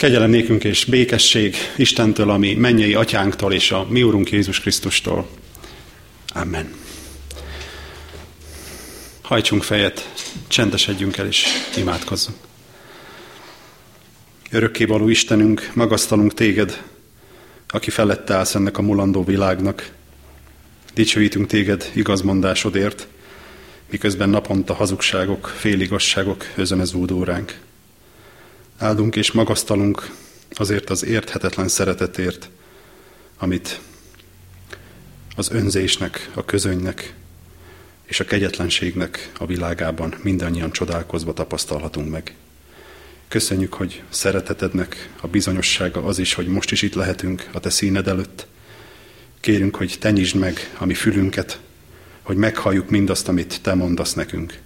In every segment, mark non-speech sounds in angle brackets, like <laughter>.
Kegyelem nékünk és békesség Istentől, ami mennyei atyánktól és a mi Úrunk Jézus Krisztustól. Amen. Hajtsunk fejet, csendesedjünk el és imádkozzunk. Örökkévaló Istenünk, magasztalunk téged, aki felette állsz ennek a mulandó világnak. Dicsőítünk téged igazmondásodért, miközben naponta hazugságok, féligasságok özönezúdó ránk. Áldunk és magasztalunk azért az érthetetlen szeretetért, amit az önzésnek, a közönynek és a kegyetlenségnek a világában mindannyian csodálkozva tapasztalhatunk meg. Köszönjük, hogy szeretetednek a bizonyossága az is, hogy most is itt lehetünk a Te színed előtt. Kérünk, hogy te nyisd meg a mi fülünket, hogy meghalljuk mindazt, amit Te mondasz nekünk.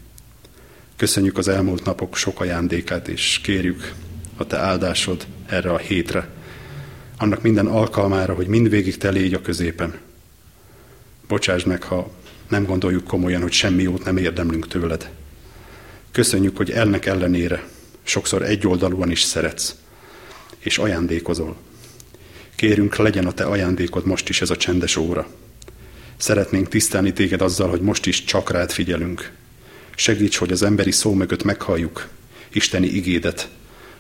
Köszönjük az elmúlt napok sok ajándékát, és kérjük a Te áldásod erre a hétre, annak minden alkalmára, hogy mindvégig Te légy a középen. Bocsáss meg, ha nem gondoljuk komolyan, hogy semmi jót nem érdemlünk tőled. Köszönjük, hogy ennek ellenére sokszor egyoldalúan is szeretsz, és ajándékozol. Kérünk, legyen a Te ajándékod most is ez a csendes óra. Szeretnénk tisztelni Téged azzal, hogy most is csak rád figyelünk. Segíts, hogy az emberi szó mögött meghalljuk Isteni igédet,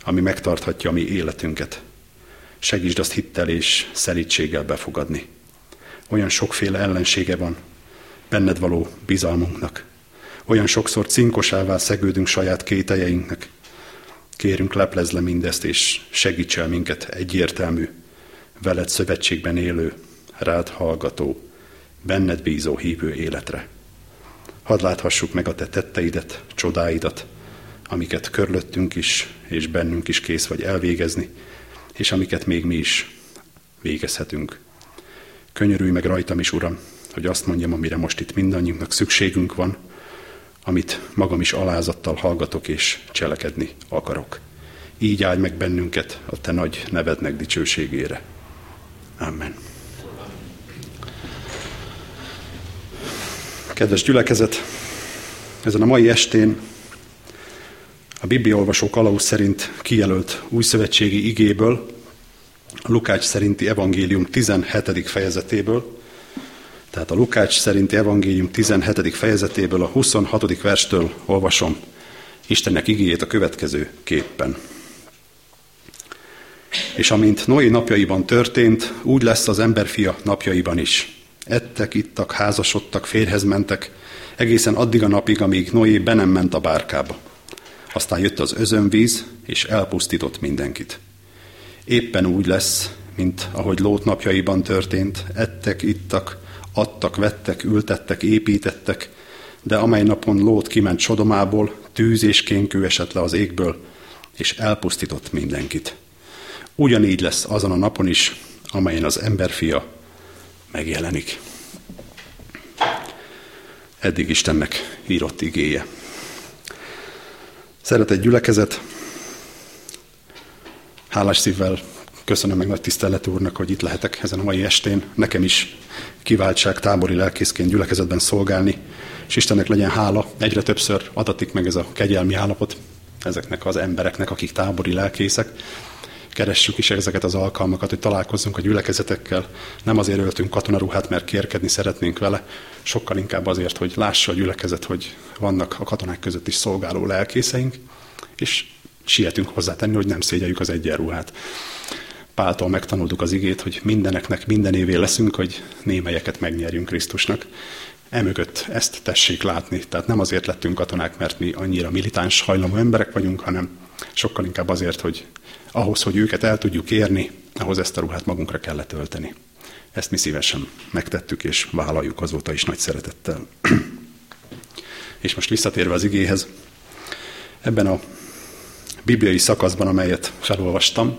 ami megtarthatja a mi életünket. Segítsd azt hittel és szelítséggel befogadni. Olyan sokféle ellensége van benned való bizalmunknak. Olyan sokszor cinkosává szegődünk saját kételjeinknek. Kérünk, leplez le mindezt, és segíts el minket egyértelmű, veled szövetségben élő, rád hallgató, benned bízó hívő életre. Hadd láthassuk meg a te tetteidet, csodáidat, amiket körülöttünk is, és bennünk is kész vagy elvégezni, és amiket még mi is végezhetünk. Könyörülj meg rajtam is, Uram, hogy azt mondjam, amire most itt mindannyiunknak szükségünk van, amit magam is alázattal hallgatok és cselekedni akarok. Így állj meg bennünket a Te nagy nevednek dicsőségére. Amen. Kedves gyülekezet, ezen a mai estén a Bibliaolvasó kalauz szerint kijelölt újszövetségi igéből, Lukács szerinti evangélium 17. fejezetéből, tehát a Lukács szerinti evangélium 17. fejezetéből a 26. verstől olvasom Istennek igéjét a következő képpen. És amint Noé napjaiban történt, úgy lesz az emberfia napjaiban is. Ettek, ittak, házasodtak, férhez mentek, egészen addig a napig, amíg Noé be nem ment a bárkába. Aztán jött az özönvíz, és elpusztított mindenkit. Éppen úgy lesz, mint ahogy Lót napjaiban történt, ettek, ittak, adtak, vettek, ültettek, építettek, de amely napon Lót kiment Sodomából, tűz és kénkő esett le az égből, és elpusztított mindenkit. Ugyanígy lesz azon a napon is, amelyen az emberfia megjelenik. Eddig Istennek írott igéje. Szeretett gyülekezet, hálás szívvel köszönöm meg nagy tisztelet úrnak, hogy itt lehetek ezen a mai estén. Nekem is kiváltság tábori lelkészként gyülekezetben szolgálni, és Istennek legyen hála, egyre többször adatik meg ez a kegyelmi állapot ezeknek az embereknek, akik tábori lelkészek. Keressük is ezeket az alkalmakat, hogy találkozzunk a gyülekezetekkel. Nem azért öltünk katonaruhát, mert kérkedni szeretnénk vele, sokkal inkább azért, hogy lássa a gyülekezet, hogy vannak a katonák között is szolgáló lelkészeink, és sietünk hozzátenni, hogy nem szégyeljük az egyenruhát. Páltól megtanultuk az igét, hogy mindeneknek minden évé leszünk, hogy némelyeket megnyerjünk Krisztusnak. Emögött ezt tessék látni. Tehát nem azért lettünk katonák, mert mi annyira militáns hajlamú emberek vagyunk, hanem sokkal inkább azért, hogy ahhoz, hogy őket el tudjuk érni, ahhoz ezt a ruhát magunkra kellett ölteni. Ezt mi szívesen megtettük, és vállaljuk azóta is nagy szeretettel. <clears throat> és most visszatérve az igéhez, ebben a bibliai szakaszban, amelyet felolvastam,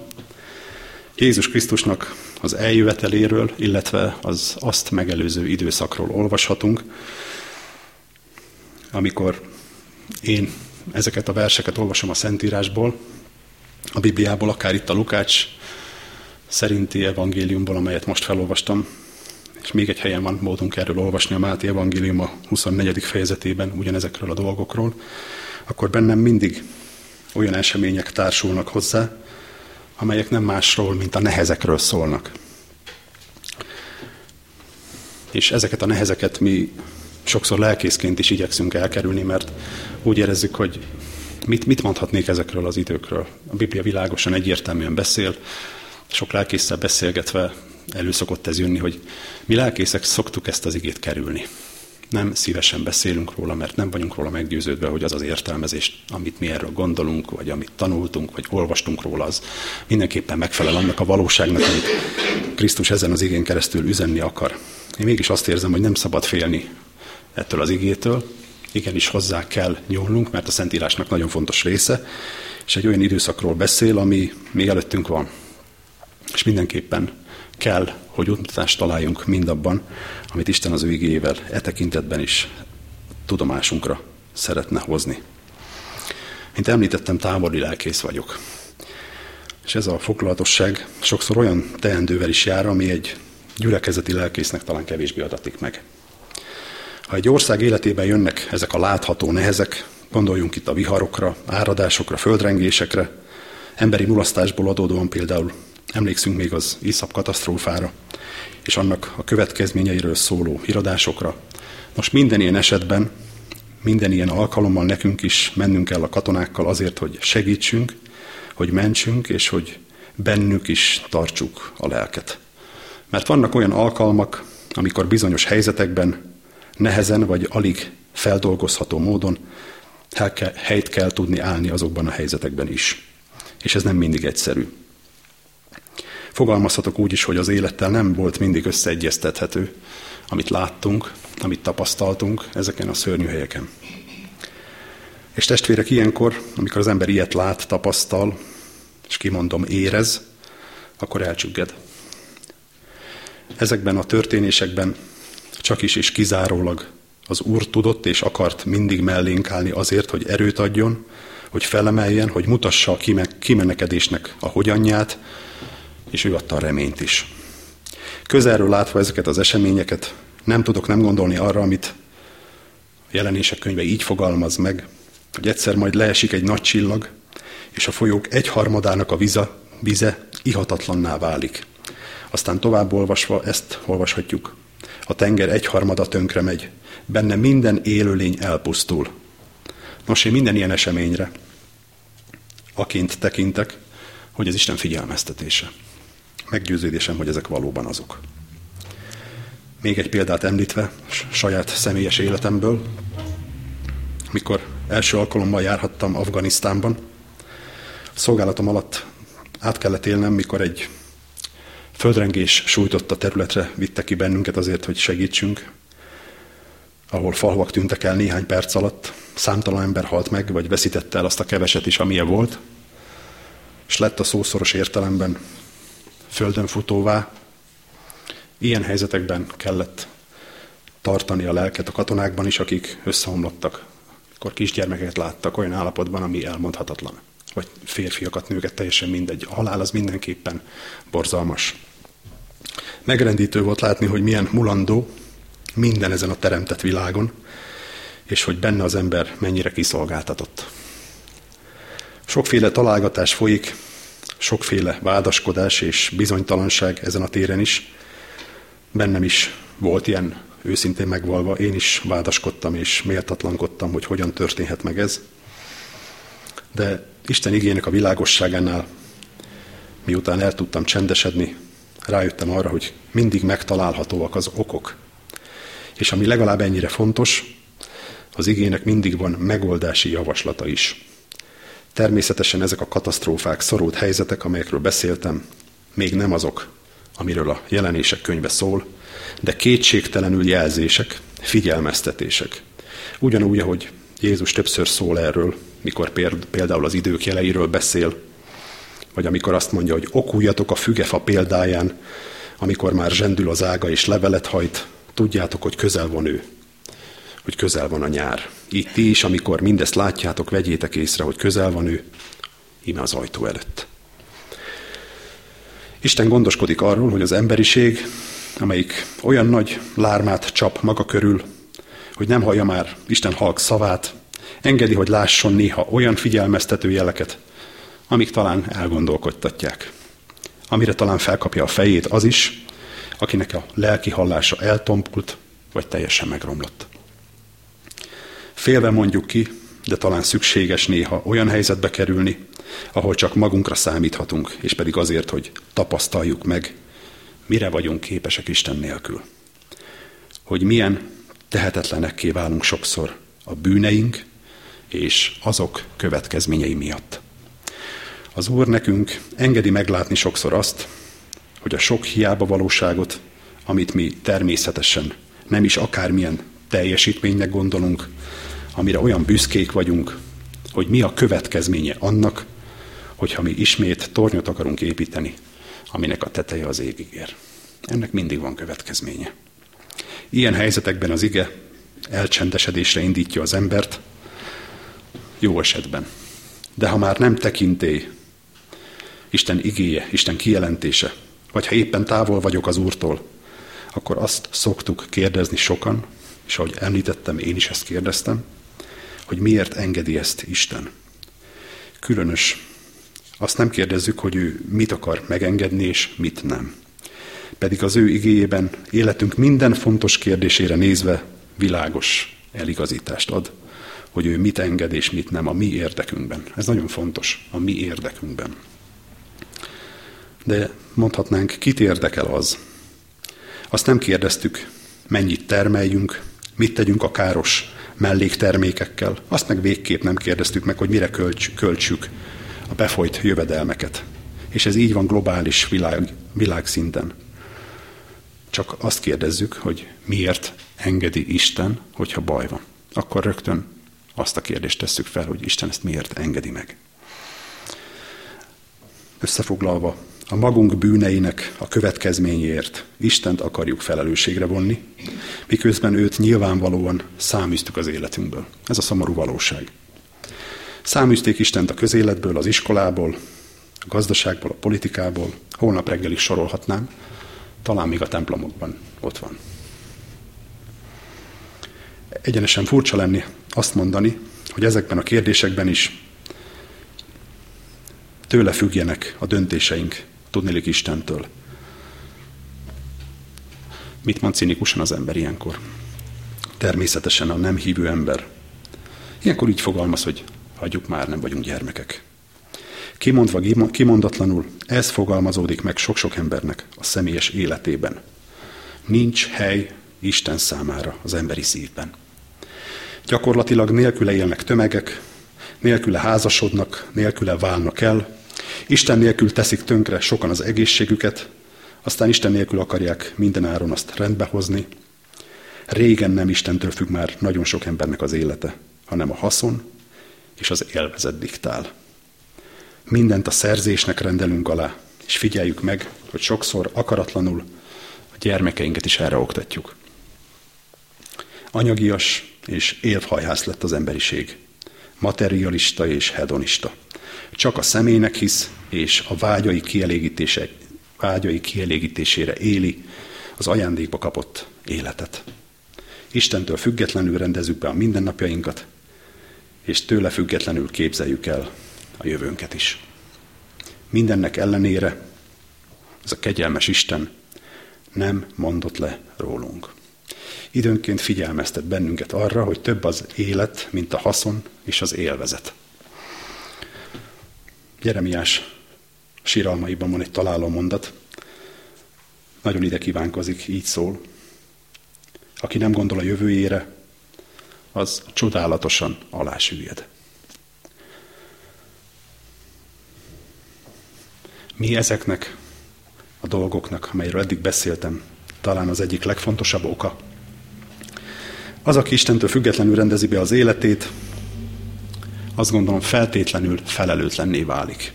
Jézus Krisztusnak az eljöveteléről, illetve az azt megelőző időszakról olvashatunk, amikor én ezeket a verseket olvasom a Szentírásból, a Bibliából, akár itt a Lukács szerinti evangéliumból, amelyet most felolvastam, és még egy helyen van módunk erről olvasni a Máté evangélium a 24. fejezetében ugyanezekről a dolgokról, akkor bennem mindig olyan események társulnak hozzá, amelyek nem másról, mint a nehezekről szólnak. És ezeket a nehezeket mi sokszor lelkészként is igyekszünk elkerülni, mert úgy érezzük, hogy mit, mit mondhatnék ezekről az időkről. A Biblia világosan egyértelműen beszél, sok lelkészsel beszélgetve elő szokott ez jönni, hogy mi lelkészek szoktuk ezt az igét kerülni. Nem szívesen beszélünk róla, mert nem vagyunk róla meggyőződve, hogy az az értelmezés, amit mi erről gondolunk, vagy amit tanultunk, vagy olvastunk róla, az mindenképpen megfelel annak a valóságnak, amit Krisztus ezen az igén keresztül üzenni akar. Én mégis azt érzem, hogy nem szabad félni ettől az igétől, igenis hozzá kell nyúlnunk, mert a Szentírásnak nagyon fontos része, és egy olyan időszakról beszél, ami még előttünk van. És mindenképpen kell, hogy útmutatást találjunk mindabban, amit Isten az ő igével e tekintetben is tudomásunkra szeretne hozni. Mint említettem, távoli lelkész vagyok. És ez a foglalatosság sokszor olyan teendővel is jár, ami egy gyülekezeti lelkésznek talán kevésbé adatik meg. Ha egy ország életében jönnek ezek a látható nehezek, gondoljunk itt a viharokra, áradásokra, földrengésekre, emberi mulasztásból adódóan például emlékszünk még az Iszap katasztrófára, és annak a következményeiről szóló irodásokra. Most minden ilyen esetben, minden ilyen alkalommal nekünk is mennünk kell a katonákkal azért, hogy segítsünk, hogy mentsünk, és hogy bennük is tartsuk a lelket. Mert vannak olyan alkalmak, amikor bizonyos helyzetekben nehezen vagy alig feldolgozható módon helyt kell tudni állni azokban a helyzetekben is. És ez nem mindig egyszerű. Fogalmazhatok úgy is, hogy az élettel nem volt mindig összeegyeztethető, amit láttunk, amit tapasztaltunk ezeken a szörnyű helyeken. És testvérek, ilyenkor, amikor az ember ilyet lát, tapasztal, és kimondom, érez, akkor elcsügged. Ezekben a történésekben csak is és kizárólag az Úr tudott és akart mindig mellénk állni azért, hogy erőt adjon, hogy felemeljen, hogy mutassa a kimenekedésnek a hogyanját, és ő adta a reményt is. Közelről látva ezeket az eseményeket, nem tudok nem gondolni arra, amit a jelenések könyve így fogalmaz meg, hogy egyszer majd leesik egy nagy csillag, és a folyók egyharmadának a viza, vize ihatatlanná válik. Aztán tovább olvasva ezt olvashatjuk. A tenger egyharmada tönkre megy, benne minden élőlény elpusztul. Nos, én minden ilyen eseményre aként tekintek, hogy ez Isten figyelmeztetése. Meggyőződésem, hogy ezek valóban azok. Még egy példát említve, saját személyes életemből, mikor első alkalommal járhattam Afganisztánban, szolgálatom alatt át kellett élnem, mikor egy földrengés sújtotta területre vitte ki bennünket azért, hogy segítsünk, ahol falvak tűntek el néhány perc alatt, számtalan ember halt meg, vagy veszítette el azt a keveset is, amilyen volt, és lett a szószoros értelemben földön futóvá. Ilyen helyzetekben kellett tartani a lelket a katonákban is, akik összeomlottak, akkor kisgyermekeket láttak olyan állapotban, ami elmondhatatlan. Vagy férfiakat, nőket, teljesen mindegy. A halál az mindenképpen borzalmas. Megrendítő volt látni, hogy milyen mulandó minden ezen a teremtett világon, és hogy benne az ember mennyire kiszolgáltatott. Sokféle találgatás folyik, sokféle vádaskodás és bizonytalanság ezen a téren is. Bennem is volt ilyen, őszintén megvalva, én is vádaskodtam és méltatlankodtam, hogy hogyan történhet meg ez. De Isten igének a világosságánál, miután el tudtam csendesedni, rájöttem arra, hogy mindig megtalálhatóak az okok. És ami legalább ennyire fontos, az igének mindig van megoldási javaslata is. Természetesen ezek a katasztrófák, szorult helyzetek, amelyekről beszéltem, még nem azok, amiről a jelenések könyve szól, de kétségtelenül jelzések, figyelmeztetések. Ugyanúgy, ahogy Jézus többször szól erről, mikor például az idők jeleiről beszél, vagy amikor azt mondja, hogy okuljatok a fügefa példáján, amikor már zsendül az ága és levelet hajt, tudjátok, hogy közel van ő, hogy közel van a nyár. Így ti is, amikor mindezt látjátok, vegyétek észre, hogy közel van ő, íme az ajtó előtt. Isten gondoskodik arról, hogy az emberiség, amelyik olyan nagy lármát csap maga körül, hogy nem hallja már Isten halk szavát, engedi, hogy lásson néha olyan figyelmeztető jeleket, amik talán elgondolkodtatják. Amire talán felkapja a fejét az is, akinek a lelki hallása eltompult, vagy teljesen megromlott. Félve mondjuk ki, de talán szükséges néha olyan helyzetbe kerülni, ahol csak magunkra számíthatunk, és pedig azért, hogy tapasztaljuk meg, mire vagyunk képesek Isten nélkül. Hogy milyen tehetetlenekké válunk sokszor a bűneink és azok következményei miatt. Az Úr nekünk engedi meglátni sokszor azt, hogy a sok hiába valóságot, amit mi természetesen nem is akármilyen teljesítménynek gondolunk, amire olyan büszkék vagyunk, hogy mi a következménye annak, hogyha mi ismét tornyot akarunk építeni, aminek a teteje az égig ér. Ennek mindig van következménye. Ilyen helyzetekben az ige elcsendesedésre indítja az embert, jó esetben. De ha már nem tekintély, Isten igéje, Isten kijelentése, vagy ha éppen távol vagyok az Úrtól, akkor azt szoktuk kérdezni sokan, és ahogy említettem, én is ezt kérdeztem, hogy miért engedi ezt Isten. Különös. Azt nem kérdezzük, hogy ő mit akar megengedni, és mit nem. Pedig az ő igéjében életünk minden fontos kérdésére nézve világos eligazítást ad, hogy ő mit enged és mit nem a mi érdekünkben. Ez nagyon fontos, a mi érdekünkben. De mondhatnánk, kit érdekel az? Azt nem kérdeztük, mennyit termeljünk, mit tegyünk a káros melléktermékekkel. Azt meg végképp nem kérdeztük meg, hogy mire költsük a befolyt jövedelmeket. És ez így van globális világ, világszinten. Csak azt kérdezzük, hogy miért engedi Isten, hogyha baj van. Akkor rögtön azt a kérdést tesszük fel, hogy Isten ezt miért engedi meg. Összefoglalva, a magunk bűneinek a következményért Istent akarjuk felelősségre vonni, miközben őt nyilvánvalóan száműztük az életünkből. Ez a szomorú valóság. Száműzték Istent a közéletből, az iskolából, a gazdaságból, a politikából, holnap reggel is sorolhatnám, talán még a templomokban ott van. Egyenesen furcsa lenni azt mondani, hogy ezekben a kérdésekben is tőle függjenek a döntéseink, tudnélik Istentől. Mit mond cinikusan az ember ilyenkor? Természetesen a nem hívő ember. Ilyenkor így fogalmaz, hogy hagyjuk már, nem vagyunk gyermekek. Kimondva, kimondatlanul ez fogalmazódik meg sok-sok embernek a személyes életében. Nincs hely Isten számára az emberi szívben. Gyakorlatilag nélküle élnek tömegek, nélküle házasodnak, nélküle válnak el, Isten nélkül teszik tönkre sokan az egészségüket, aztán Isten nélkül akarják mindenáron azt rendbehozni. Régen nem Istentől függ már nagyon sok embernek az élete, hanem a haszon és az élvezet diktál. Mindent a szerzésnek rendelünk alá, és figyeljük meg, hogy sokszor akaratlanul a gyermekeinket is erre oktatjuk. Anyagias és élvhajhász lett az emberiség. Materialista és hedonista. Csak a személynek hisz, és a vágyai, kielégítése, vágyai kielégítésére éli az ajándékba kapott életet. Istentől függetlenül rendezzük be a mindennapjainkat, és tőle függetlenül képzeljük el a jövőnket is. Mindennek ellenére ez a kegyelmes Isten nem mondott le rólunk. Időnként figyelmeztet bennünket arra, hogy több az élet, mint a haszon és az élvezet. Jeremiás síralmaiban van egy találó mondat, nagyon ide kívánkozik, így szól. Aki nem gondol a jövőjére, az csodálatosan alásüllyed. Mi ezeknek a dolgoknak, amelyről eddig beszéltem, talán az egyik legfontosabb oka. Az, aki Istentől függetlenül rendezi be az életét, azt gondolom feltétlenül felelőtlenné válik.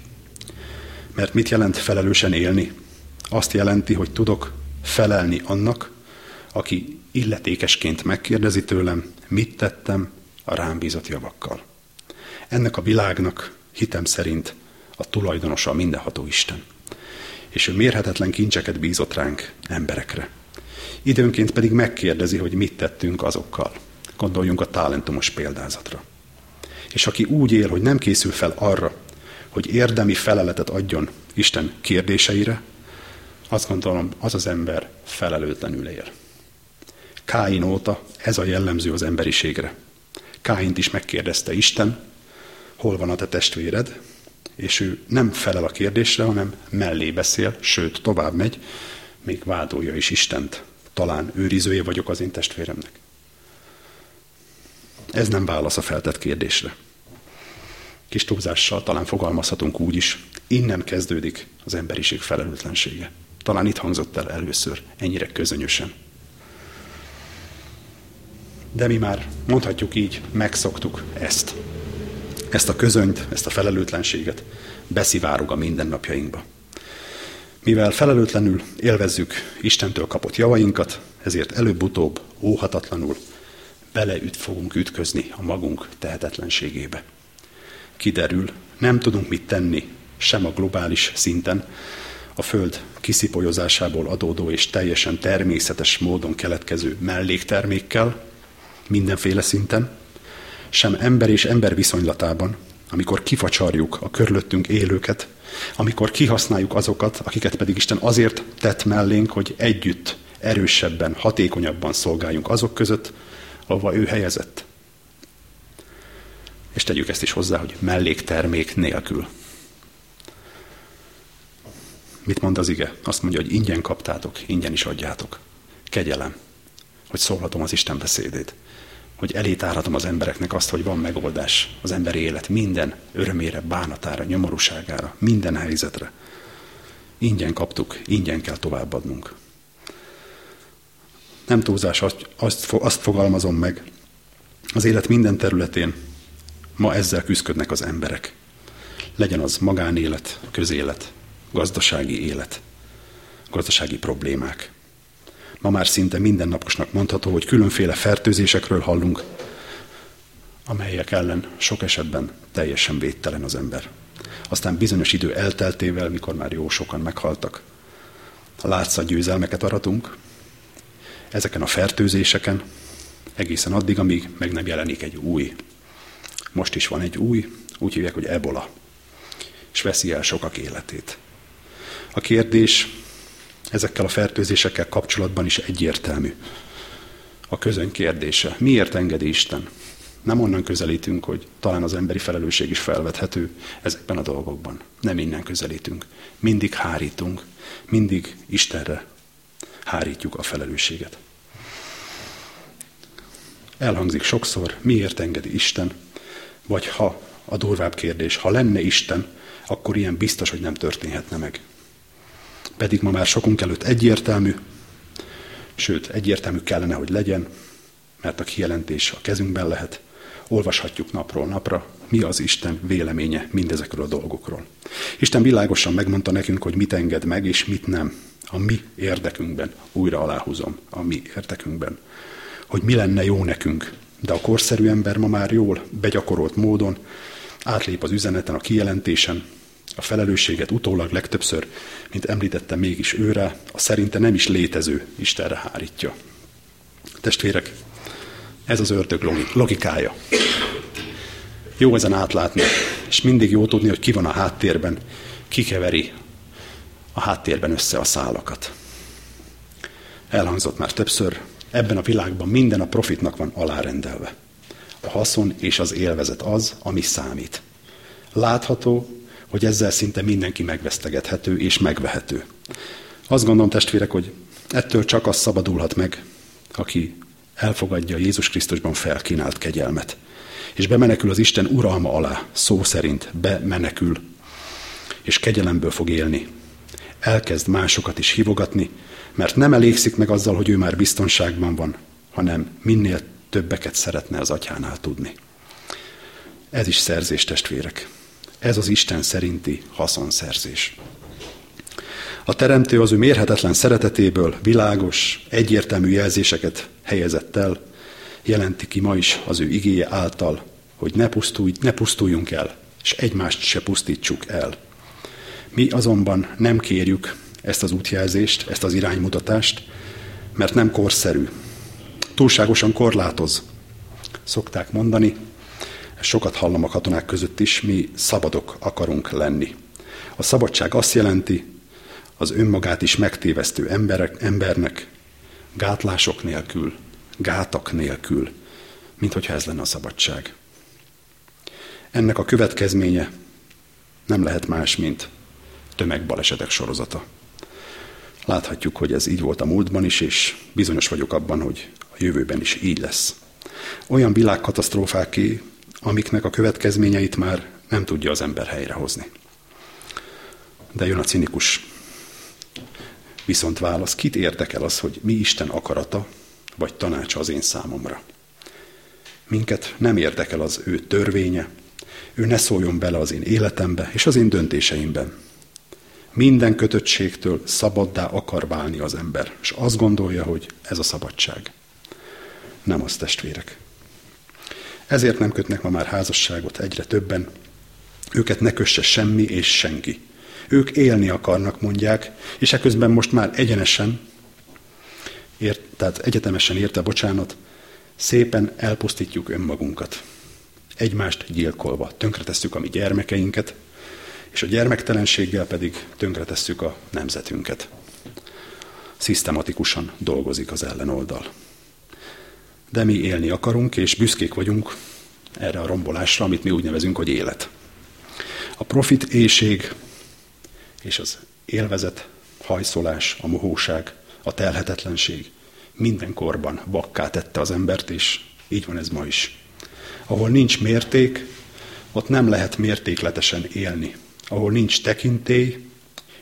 Mert mit jelent felelősen élni? Azt jelenti, hogy tudok felelni annak, aki illetékesként megkérdezi tőlem, mit tettem a rám bízott javakkal. Ennek a világnak hitem szerint a tulajdonosa a mindenható Isten. És ő mérhetetlen kincseket bízott ránk, emberekre. Időnként pedig megkérdezi, hogy mit tettünk azokkal. Gondoljunk a talentumos példázatra. És aki úgy él, hogy nem készül fel arra, hogy érdemi feleletet adjon Isten kérdéseire, azt gondolom, az az ember felelőtlenül él. Káin óta ez a jellemző az emberiségre. Káint is megkérdezte Isten, hol van a te testvéred, és ő nem felel a kérdésre, hanem mellé beszél, sőt, tovább megy, még vádolja is Istent. Talán őrizője vagyok az én testvéremnek. Ez nem válasz a feltett kérdésre. Kis túlzással talán fogalmazhatunk úgy is, innen kezdődik az emberiség felelőtlensége. Talán itt hangzott el először, ennyire közönösen. De mi már mondhatjuk így, megszoktuk ezt. Ezt a közönyt, ezt a felelőtlenséget beszivárog a mindennapjainkba. Mivel felelőtlenül élvezzük Istentől kapott javainkat, ezért előbb-utóbb óhatatlanul beleüt fogunk ütközni a magunk tehetetlenségébe. Kiderül, nem tudunk mit tenni sem a globális szinten, a Föld kiszipolyozásából adódó és teljesen természetes módon keletkező melléktermékkel, mindenféle szinten, sem ember és ember viszonylatában, amikor kifacsarjuk a körülöttünk élőket, amikor kihasználjuk azokat, akiket pedig Isten azért tett mellénk, hogy együtt, erősebben, hatékonyabban szolgáljunk azok között, ahova ő helyezett. És tegyük ezt is hozzá, hogy melléktermék nélkül. Mit mond az ige? Azt mondja, hogy ingyen kaptátok, ingyen is adjátok. Kegyelem, hogy szólhatom az Isten beszédét. Hogy elétárhatom az embereknek azt, hogy van megoldás az emberi élet minden örömére, bánatára, nyomorúságára, minden helyzetre. Ingyen kaptuk, ingyen kell továbbadnunk. Nem túlzás, azt, azt, azt fogalmazom meg, az élet minden területén ma ezzel küzdködnek az emberek. Legyen az magánélet, közélet, gazdasági élet, gazdasági problémák. Ma már szinte mindennaposnak mondható, hogy különféle fertőzésekről hallunk, amelyek ellen sok esetben teljesen védtelen az ember. Aztán bizonyos idő elteltével, mikor már jó sokan meghaltak, a látszat győzelmeket aratunk, ezeken a fertőzéseken, egészen addig, amíg meg nem jelenik egy új. Most is van egy új, úgy hívják, hogy ebola, és veszi el sokak életét. A kérdés ezekkel a fertőzésekkel kapcsolatban is egyértelmű. A közön kérdése. Miért engedi Isten? Nem onnan közelítünk, hogy talán az emberi felelősség is felvethető ezekben a dolgokban. Nem innen közelítünk. Mindig hárítunk. Mindig Istenre hárítjuk a felelősséget. Elhangzik sokszor, miért engedi Isten, vagy ha a durvább kérdés, ha lenne Isten, akkor ilyen biztos, hogy nem történhetne meg pedig ma már sokunk előtt egyértelmű, sőt, egyértelmű kellene, hogy legyen, mert a kijelentés a kezünkben lehet, olvashatjuk napról napra, mi az Isten véleménye mindezekről a dolgokról. Isten világosan megmondta nekünk, hogy mit enged meg, és mit nem. A mi érdekünkben, újra aláhúzom, a mi érdekünkben. Hogy mi lenne jó nekünk. De a korszerű ember ma már jól, begyakorolt módon átlép az üzeneten, a kijelentésen, a felelősséget utólag legtöbbször, mint említettem, mégis őre, a szerinte nem is létező Istenre hárítja. Testvérek, ez az ördög logikája. Jó ezen átlátni, és mindig jó tudni, hogy ki van a háttérben, kikeveri a háttérben össze a szálakat. Elhangzott már többször, ebben a világban minden a profitnak van alárendelve. A haszon és az élvezet az, ami számít. Látható, hogy ezzel szinte mindenki megvesztegethető és megvehető. Azt gondolom, testvérek, hogy ettől csak az szabadulhat meg, aki elfogadja Jézus Krisztusban felkínált kegyelmet. És bemenekül az Isten uralma alá, szó szerint bemenekül, és kegyelemből fog élni. Elkezd másokat is hívogatni, mert nem elégszik meg azzal, hogy ő már biztonságban van, hanem minél többeket szeretne az atyánál tudni. Ez is szerzés, testvérek. Ez az Isten szerinti haszonszerzés. A teremtő az ő mérhetetlen szeretetéből világos, egyértelmű jelzéseket helyezett el, jelenti ki ma is az ő igéje által, hogy ne, pusztulj, ne pusztuljunk el, és egymást se pusztítsuk el. Mi azonban nem kérjük ezt az útjelzést, ezt az iránymutatást, mert nem korszerű. Túlságosan korlátoz. Szokták mondani, sokat hallom a katonák között is, mi szabadok akarunk lenni. A szabadság azt jelenti, az önmagát is megtévesztő emberek, embernek gátlások nélkül, gátak nélkül, mint hogyha ez lenne a szabadság. Ennek a következménye nem lehet más, mint tömegbalesetek sorozata. Láthatjuk, hogy ez így volt a múltban is, és bizonyos vagyok abban, hogy a jövőben is így lesz. Olyan világkatasztrófáké, amiknek a következményeit már nem tudja az ember helyrehozni. De jön a cinikus viszont válasz, kit érdekel az, hogy mi Isten akarata, vagy tanácsa az én számomra. Minket nem érdekel az ő törvénye, ő ne szóljon bele az én életembe és az én döntéseimben. Minden kötöttségtől szabaddá akar válni az ember, és azt gondolja, hogy ez a szabadság. Nem az testvérek. Ezért nem kötnek ma már házasságot egyre többen. Őket ne kösse semmi és senki. Ők élni akarnak, mondják, és eközben most már egyenesen, ért, tehát egyetemesen érte, bocsánat, szépen elpusztítjuk önmagunkat. Egymást gyilkolva tönkretesszük a mi gyermekeinket, és a gyermektelenséggel pedig tönkretesszük a nemzetünket. Szisztematikusan dolgozik az ellenoldal. De mi élni akarunk, és büszkék vagyunk erre a rombolásra, amit mi úgy nevezünk, hogy élet. A profit éjség és az élvezet, hajszolás, a mohóság, a telhetetlenség mindenkorban vakká tette az embert, és így van ez ma is. Ahol nincs mérték, ott nem lehet mértékletesen élni. Ahol nincs tekintély,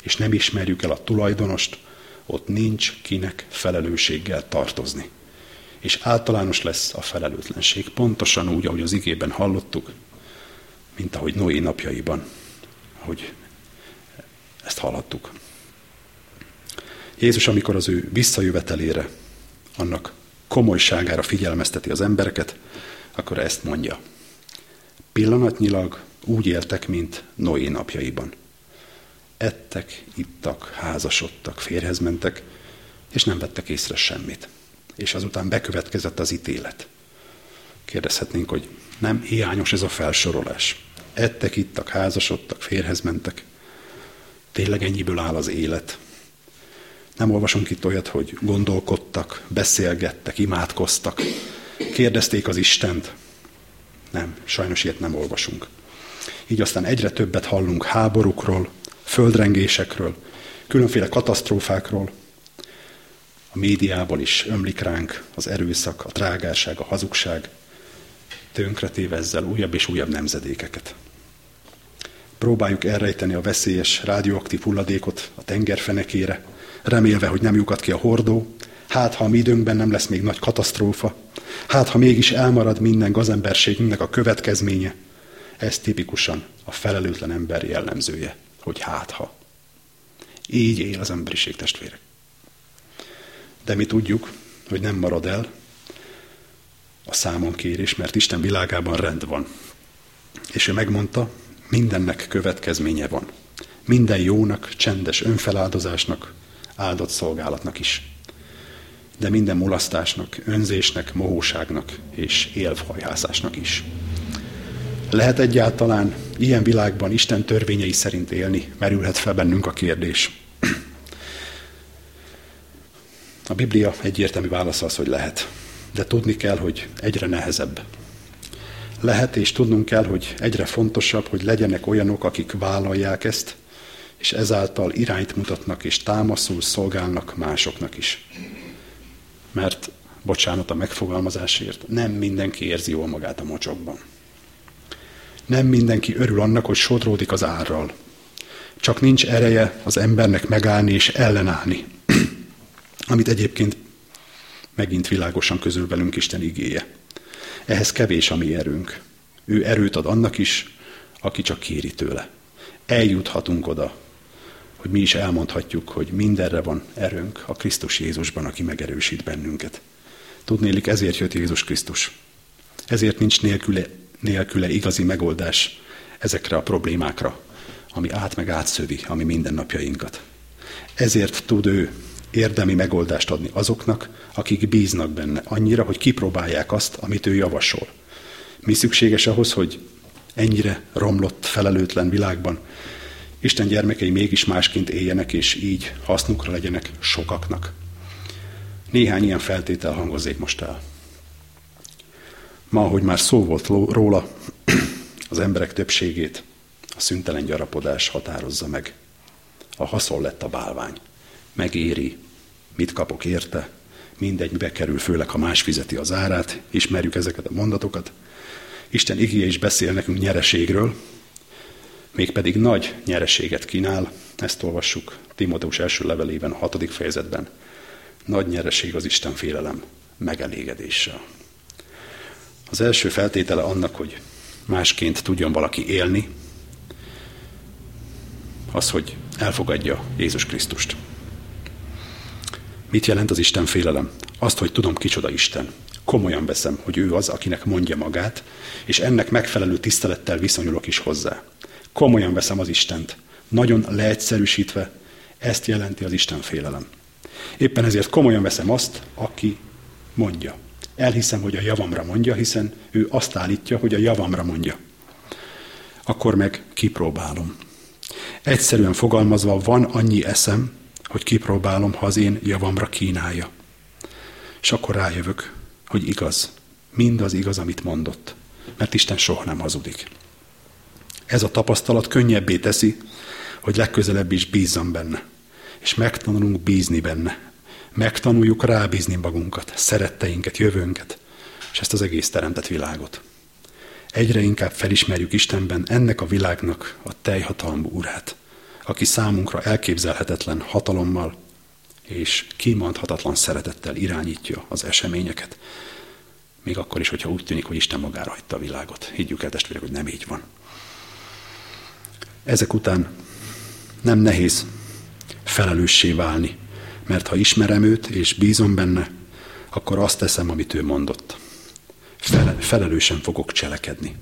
és nem ismerjük el a tulajdonost, ott nincs kinek felelősséggel tartozni. És általános lesz a felelőtlenség, pontosan úgy, ahogy az igében hallottuk, mint ahogy Noé napjaiban, hogy ezt hallhattuk. Jézus, amikor az ő visszajövetelére, annak komolyságára figyelmezteti az embereket, akkor ezt mondja. Pillanatnyilag úgy éltek, mint Noé napjaiban. Ettek, ittak, házasodtak, férhez mentek, és nem vettek észre semmit. És azután bekövetkezett az ítélet. Kérdezhetnénk, hogy nem hiányos ez a felsorolás. Ettek, ittak, házasodtak, férhez mentek, Tényleg ennyiből áll az élet. Nem olvasunk itt olyat, hogy gondolkodtak, beszélgettek, imádkoztak, kérdezték az Istent. Nem, sajnos ilyet nem olvasunk. Így aztán egyre többet hallunk háborúkról, földrengésekről, különféle katasztrófákról. A médiában is ömlik ránk az erőszak, a trágárság, a hazugság, tönkretéve ezzel újabb és újabb nemzedékeket. Próbáljuk elrejteni a veszélyes rádióaktív hulladékot a tengerfenekére, remélve, hogy nem lyukad ki a hordó, hát ha a mi időnkben nem lesz még nagy katasztrófa, hát ha mégis elmarad minden gazemberségünknek a következménye, ez tipikusan a felelőtlen ember jellemzője, hogy hát ha. Így él az emberiség testvérek. De mi tudjuk, hogy nem marad el a számon kérés, mert Isten világában rend van. És ő megmondta, mindennek következménye van. Minden jónak, csendes önfeláldozásnak, áldott szolgálatnak is. De minden mulasztásnak, önzésnek, mohóságnak és élvhajhászásnak is. Lehet egyáltalán ilyen világban Isten törvényei szerint élni? Merülhet fel bennünk a kérdés. A Biblia egyértelmű válasz az, hogy lehet. De tudni kell, hogy egyre nehezebb lehet, és tudnunk kell, hogy egyre fontosabb, hogy legyenek olyanok, akik vállalják ezt, és ezáltal irányt mutatnak és támaszul szolgálnak másoknak is. Mert, bocsánat a megfogalmazásért, nem mindenki érzi jól magát a mocsokban. Nem mindenki örül annak, hogy sodródik az árral. Csak nincs ereje az embernek megállni és ellenállni, <clears throat> amit egyébként megint világosan közül velünk Isten igéje. Ehhez kevés a mi erőnk. Ő erőt ad annak is, aki csak kéri tőle. Eljuthatunk oda, hogy mi is elmondhatjuk, hogy mindenre van erőnk a Krisztus Jézusban, aki megerősít bennünket. Tudnélik, ezért jött Jézus Krisztus. Ezért nincs nélküle, nélküle igazi megoldás ezekre a problémákra, ami át meg átszövi a mi mindennapjainkat. Ezért tud ő érdemi megoldást adni azoknak, akik bíznak benne, annyira, hogy kipróbálják azt, amit ő javasol. Mi szükséges ahhoz, hogy ennyire romlott, felelőtlen világban Isten gyermekei mégis másként éljenek, és így hasznukra legyenek sokaknak. Néhány ilyen feltétel hangozzék most el. Ma, ahogy már szó volt róla, <clears throat> az emberek többségét a szüntelen gyarapodás határozza meg. A haszon lett a bálvány. Megéri, mit kapok érte, mindegy bekerül, főleg ha más fizeti az árát, ismerjük ezeket a mondatokat. Isten igéje is beszél nekünk nyereségről, mégpedig nagy nyereséget kínál, ezt olvassuk Timóteus első levelében, a hatodik fejezetben. Nagy nyereség az Isten félelem megelégedéssel. Az első feltétele annak, hogy másként tudjon valaki élni, az, hogy elfogadja Jézus Krisztust. Mit jelent az Isten félelem? Azt, hogy tudom, kicsoda Isten. Komolyan veszem, hogy ő az, akinek mondja magát, és ennek megfelelő tisztelettel viszonyulok is hozzá. Komolyan veszem az Istent. Nagyon leegyszerűsítve, ezt jelenti az Isten félelem. Éppen ezért komolyan veszem azt, aki mondja. Elhiszem, hogy a javamra mondja, hiszen ő azt állítja, hogy a javamra mondja. Akkor meg kipróbálom. Egyszerűen fogalmazva van annyi eszem, hogy kipróbálom, ha az én javamra kínálja. És akkor rájövök, hogy igaz. Mind az igaz, amit mondott. Mert Isten soha nem hazudik. Ez a tapasztalat könnyebbé teszi, hogy legközelebb is bízzam benne. És megtanulunk bízni benne. Megtanuljuk rábízni magunkat, szeretteinket, jövőnket, és ezt az egész teremtett világot. Egyre inkább felismerjük Istenben ennek a világnak a teljhatalmú urát, aki számunkra elképzelhetetlen hatalommal és kimondhatatlan szeretettel irányítja az eseményeket, még akkor is, hogyha úgy tűnik, hogy Isten magára hagyta a világot. Higgyük el, testvérek, hogy nem így van. Ezek után nem nehéz felelőssé válni, mert ha ismerem őt és bízom benne, akkor azt teszem, amit ő mondott. Fele, felelősen fogok cselekedni.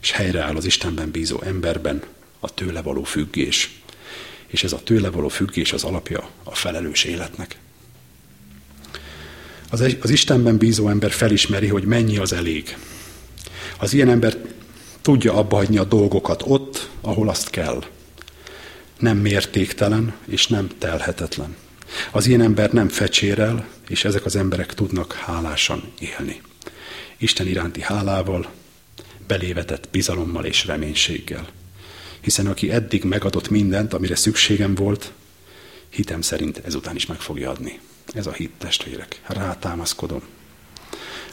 És helyreáll az Istenben bízó emberben a tőle való függés. És ez a tőle való függés az alapja a felelős életnek. Az, az Istenben bízó ember felismeri, hogy mennyi az elég. Az ilyen ember tudja abba hagyni a dolgokat ott, ahol azt kell. Nem mértéktelen és nem telhetetlen. Az ilyen ember nem fecsérel, és ezek az emberek tudnak hálásan élni. Isten iránti hálával, belévetett bizalommal és reménységgel. Hiszen aki eddig megadott mindent, amire szükségem volt, hitem szerint ezután is meg fogja adni. Ez a hit, testvérek. Rátámaszkodom.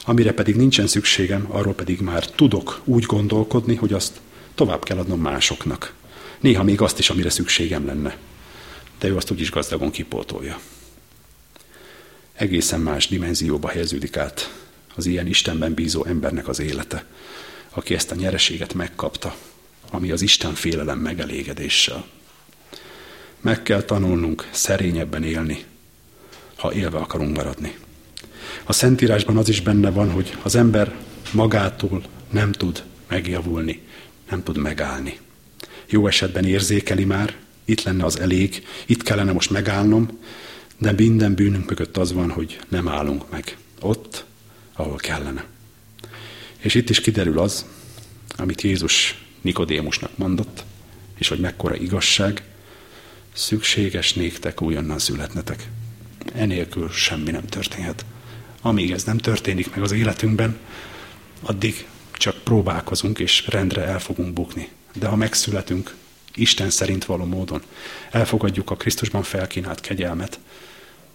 Amire pedig nincsen szükségem, arról pedig már tudok úgy gondolkodni, hogy azt tovább kell adnom másoknak. Néha még azt is, amire szükségem lenne. De ő azt úgyis gazdagon kipótolja. Egészen más dimenzióba helyeződik át az ilyen Istenben bízó embernek az élete, aki ezt a nyereséget megkapta, ami az Isten félelem megelégedéssel. Meg kell tanulnunk szerényebben élni, ha élve akarunk maradni. A Szentírásban az is benne van, hogy az ember magától nem tud megjavulni, nem tud megállni. Jó esetben érzékeli már, itt lenne az elég, itt kellene most megállnom, de minden bűnünk mögött az van, hogy nem állunk meg. Ott, ahol kellene. És itt is kiderül az, amit Jézus Nikodémusnak mondott, és hogy mekkora igazság, szükséges néktek újonnan születnetek. Enélkül semmi nem történhet. Amíg ez nem történik meg az életünkben, addig csak próbálkozunk, és rendre el fogunk bukni. De ha megszületünk Isten szerint való módon, elfogadjuk a Krisztusban felkínált kegyelmet,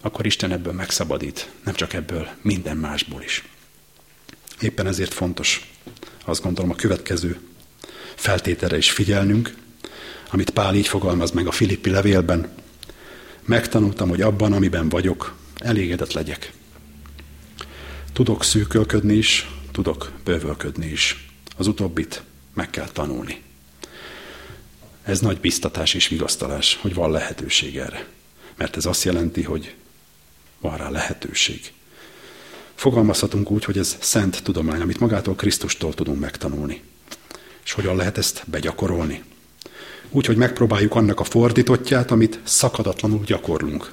akkor Isten ebből megszabadít, nem csak ebből, minden másból is. Éppen ezért fontos, azt gondolom, a következő feltételre is figyelnünk, amit Pál így fogalmaz meg a Filippi levélben. Megtanultam, hogy abban, amiben vagyok, elégedett legyek. Tudok szűkölködni is, tudok bővölködni is. Az utóbbit meg kell tanulni. Ez nagy biztatás és vigasztalás, hogy van lehetőség erre. Mert ez azt jelenti, hogy van rá lehetőség. Fogalmazhatunk úgy, hogy ez szent tudomány, amit magától Krisztustól tudunk megtanulni. És hogyan lehet ezt begyakorolni? Úgy, hogy megpróbáljuk annak a fordítottját, amit szakadatlanul gyakorlunk.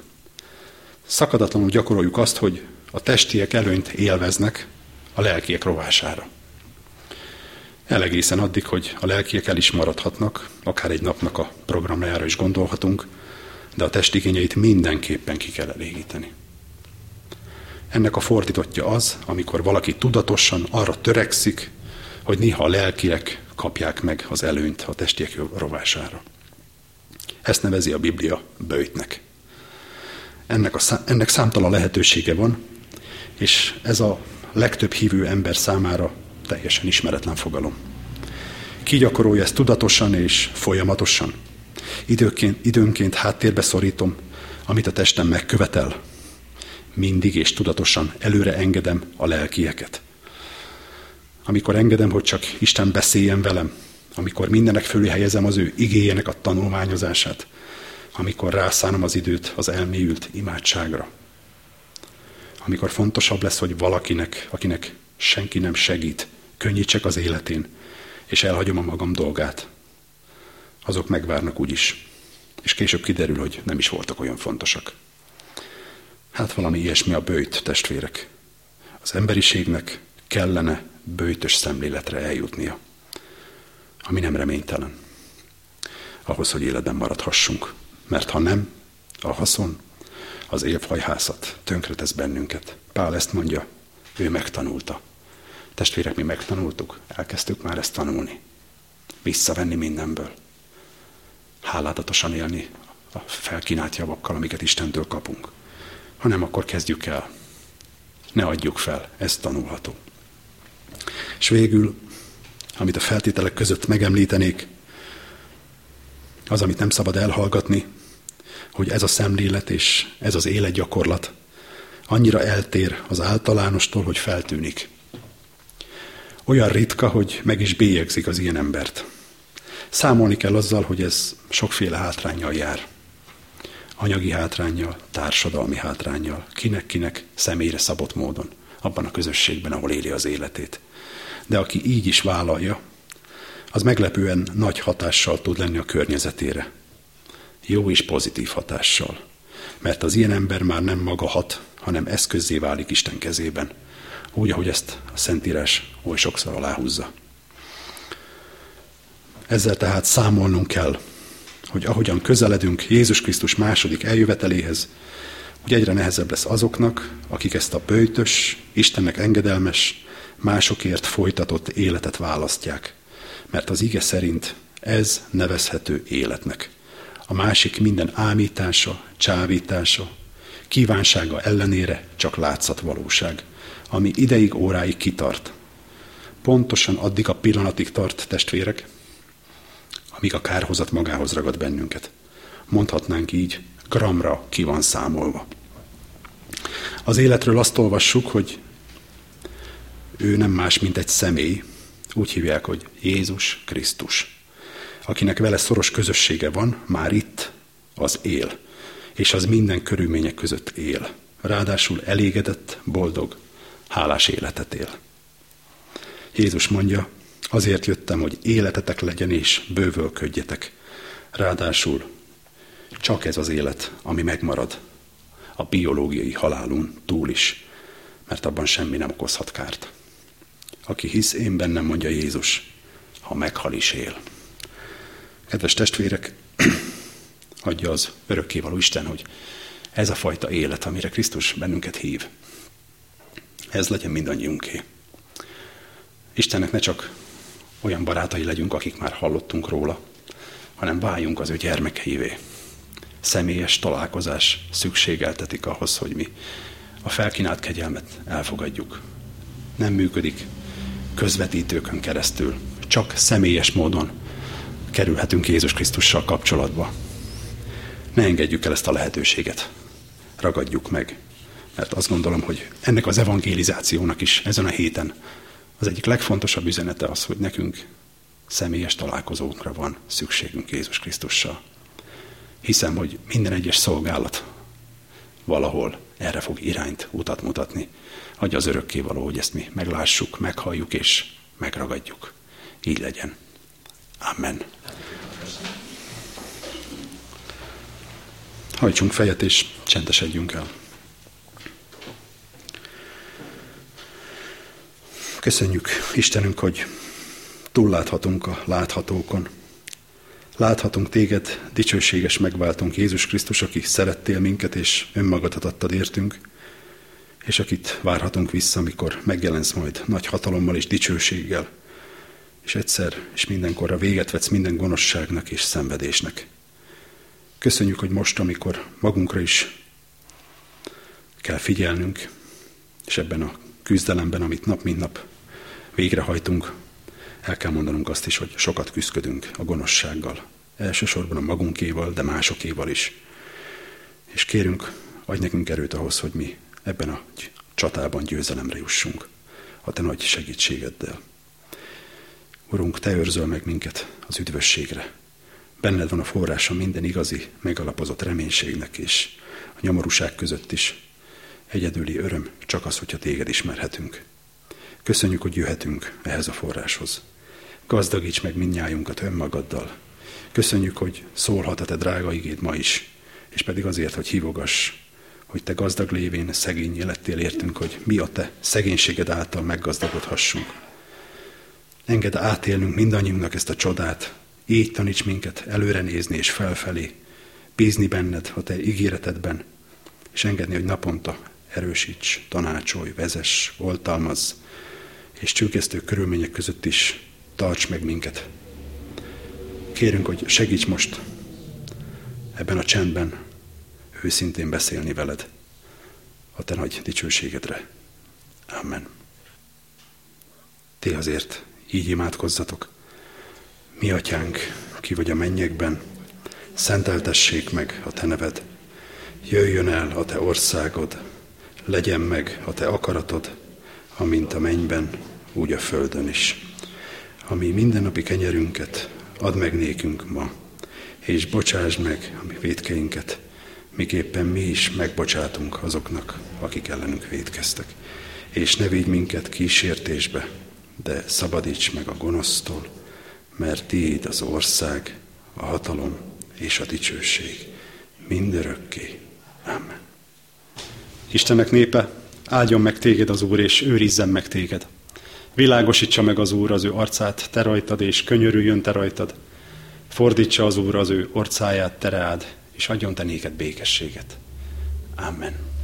Szakadatlanul gyakoroljuk azt, hogy a testiek előnyt élveznek a lelkiek rovására. Elegészen addig, hogy a lelkiek el is maradhatnak, akár egy napnak a programjára is gondolhatunk, de a testigényeit mindenképpen ki kell elégíteni. Ennek a fordítottja az, amikor valaki tudatosan arra törekszik, hogy néha a lelkiek kapják meg az előnyt a testiek rovására. Ezt nevezi a Biblia bőjtnek. Ennek, a, ennek számtalan lehetősége van, és ez a legtöbb hívő ember számára teljesen ismeretlen fogalom. Ki gyakorolja ezt tudatosan és folyamatosan. Időnként, időnként háttérbe szorítom, amit a testem megkövetel. Mindig és tudatosan előre engedem a lelkieket. Amikor engedem, hogy csak Isten beszéljen velem, amikor mindenek fölé helyezem az ő igéjének a tanulmányozását, amikor rászánom az időt az elmélyült imádságra. Amikor fontosabb lesz, hogy valakinek, akinek senki nem segít, könnyítsek az életén, és elhagyom a magam dolgát. Azok megvárnak úgyis. És később kiderül, hogy nem is voltak olyan fontosak. Hát valami ilyesmi a bőjt, testvérek. Az emberiségnek kellene bőjtös szemléletre eljutnia, ami nem reménytelen. Ahhoz, hogy életben maradhassunk. Mert ha nem, a haszon, az élfajhászat tönkretesz bennünket. Pál ezt mondja, ő megtanulta. Testvérek, mi megtanultuk, elkezdtük már ezt tanulni. Visszavenni mindenből. Háládatosan élni a felkínált javakkal, amiket Istentől kapunk. Ha nem, akkor kezdjük el. Ne adjuk fel, ez tanulható. És végül, amit a feltételek között megemlítenék, az, amit nem szabad elhallgatni, hogy ez a szemlélet és ez az életgyakorlat annyira eltér az általánostól, hogy feltűnik. Olyan ritka, hogy meg is bélyegzik az ilyen embert. Számolni kell azzal, hogy ez sokféle hátrányjal jár. Anyagi hátrányjal, társadalmi hátrányjal, kinek-kinek személyre szabott módon, abban a közösségben, ahol éli az életét. De aki így is vállalja, az meglepően nagy hatással tud lenni a környezetére. Jó és pozitív hatással. Mert az ilyen ember már nem maga hat, hanem eszközzé válik Isten kezében. Úgy, ahogy ezt a Szentírás oly sokszor aláhúzza. Ezzel tehát számolnunk kell, hogy ahogyan közeledünk Jézus Krisztus második eljöveteléhez, úgy egyre nehezebb lesz azoknak, akik ezt a bőjtös, Istennek engedelmes, másokért folytatott életet választják mert az ige szerint ez nevezhető életnek. A másik minden ámítása, csávítása, kívánsága ellenére csak látszat valóság, ami ideig, óráig kitart. Pontosan addig a pillanatig tart, testvérek, amíg a kárhozat magához ragad bennünket. Mondhatnánk így, gramra ki van számolva. Az életről azt olvassuk, hogy ő nem más, mint egy személy, úgy hívják, hogy Jézus Krisztus. Akinek vele szoros közössége van, már itt az él, és az minden körülmények között él. Ráadásul elégedett, boldog, hálás életet él. Jézus mondja, azért jöttem, hogy életetek legyen és bővölködjetek. Ráadásul csak ez az élet, ami megmarad a biológiai halálun túl is, mert abban semmi nem okozhat kárt. Aki hisz én bennem, mondja Jézus, ha meghal is él. Kedves testvérek, <clears throat> adja az örökkévaló Isten, hogy ez a fajta élet, amire Krisztus bennünket hív, ez legyen mindannyiunké. Istennek ne csak olyan barátai legyünk, akik már hallottunk róla, hanem váljunk az ő gyermekeivé. Személyes találkozás szükségeltetik ahhoz, hogy mi a felkínált kegyelmet elfogadjuk. Nem működik közvetítőkön keresztül. Csak személyes módon kerülhetünk Jézus Krisztussal kapcsolatba. Ne engedjük el ezt a lehetőséget. Ragadjuk meg. Mert azt gondolom, hogy ennek az evangelizációnak is ezen a héten az egyik legfontosabb üzenete az, hogy nekünk személyes találkozókra van szükségünk Jézus Krisztussal. Hiszem, hogy minden egyes szolgálat valahol erre fog irányt, utat mutatni. Adja az való, hogy ezt mi meglássuk, meghalljuk és megragadjuk. Így legyen. Amen. Hajtsunk fejet és csendesedjünk el. Köszönjük, Istenünk, hogy túlláthatunk a láthatókon. Láthatunk téged, dicsőséges megváltunk Jézus Krisztus, aki szerettél minket, és önmagadat adtad értünk, és akit várhatunk vissza, amikor megjelensz majd nagy hatalommal és dicsőséggel, és egyszer és mindenkorra véget vetsz minden gonoszságnak és szenvedésnek. Köszönjük, hogy most, amikor magunkra is kell figyelnünk, és ebben a küzdelemben, amit nap mint nap végrehajtunk, el kell mondanunk azt is, hogy sokat küzdködünk a gonoszsággal. Elsősorban a magunkéval, de másokéval is. És kérünk, adj nekünk erőt ahhoz, hogy mi ebben a csatában győzelemre jussunk, a te nagy segítségeddel. Urunk, Te őrzöl meg minket az üdvösségre. Benned van a forrása minden igazi, megalapozott reménységnek, és a nyomorúság között is egyedüli öröm csak az, hogyha Téged ismerhetünk. Köszönjük, hogy jöhetünk ehhez a forráshoz. Gazdagíts meg mindnyájunkat önmagaddal. Köszönjük, hogy szólhat a Te drága igéd ma is, és pedig azért, hogy hívogass, hogy Te gazdag lévén szegény lettél értünk, hogy mi a Te szegénységed által meggazdagodhassunk. Engedd átélnünk mindannyiunknak ezt a csodát, így taníts minket előre nézni és felfelé, bízni benned, a te ígéretedben, és engedni, hogy naponta erősíts, tanácsolj, vezess, oltalmazz, és csüggesztő körülmények között is tarts meg minket. Kérünk, hogy segíts most ebben a csendben őszintén beszélni veled a te nagy dicsőségedre. Amen. Ti azért így imádkozzatok. Mi atyánk, ki vagy a mennyekben, szenteltessék meg a te neved. Jöjjön el a te országod, legyen meg a te akaratod, amint a mennyben, úgy a földön is. Ami mindennapi kenyerünket add meg nékünk ma, és bocsásd meg a mi védkeinket, miképpen mi is megbocsátunk azoknak, akik ellenünk védkeztek. És ne vigy minket kísértésbe, de szabadíts meg a gonosztól, mert tiéd az ország, a hatalom és a dicsőség mindörökké. Amen. Istenek népe, áldjon meg téged az Úr, és őrizzen meg téged. Világosítsa meg az Úr az ő arcát te rajtad, és könyörüljön te rajtad. Fordítsa az Úr az ő orcáját te és adjon te néked békességet. Amen.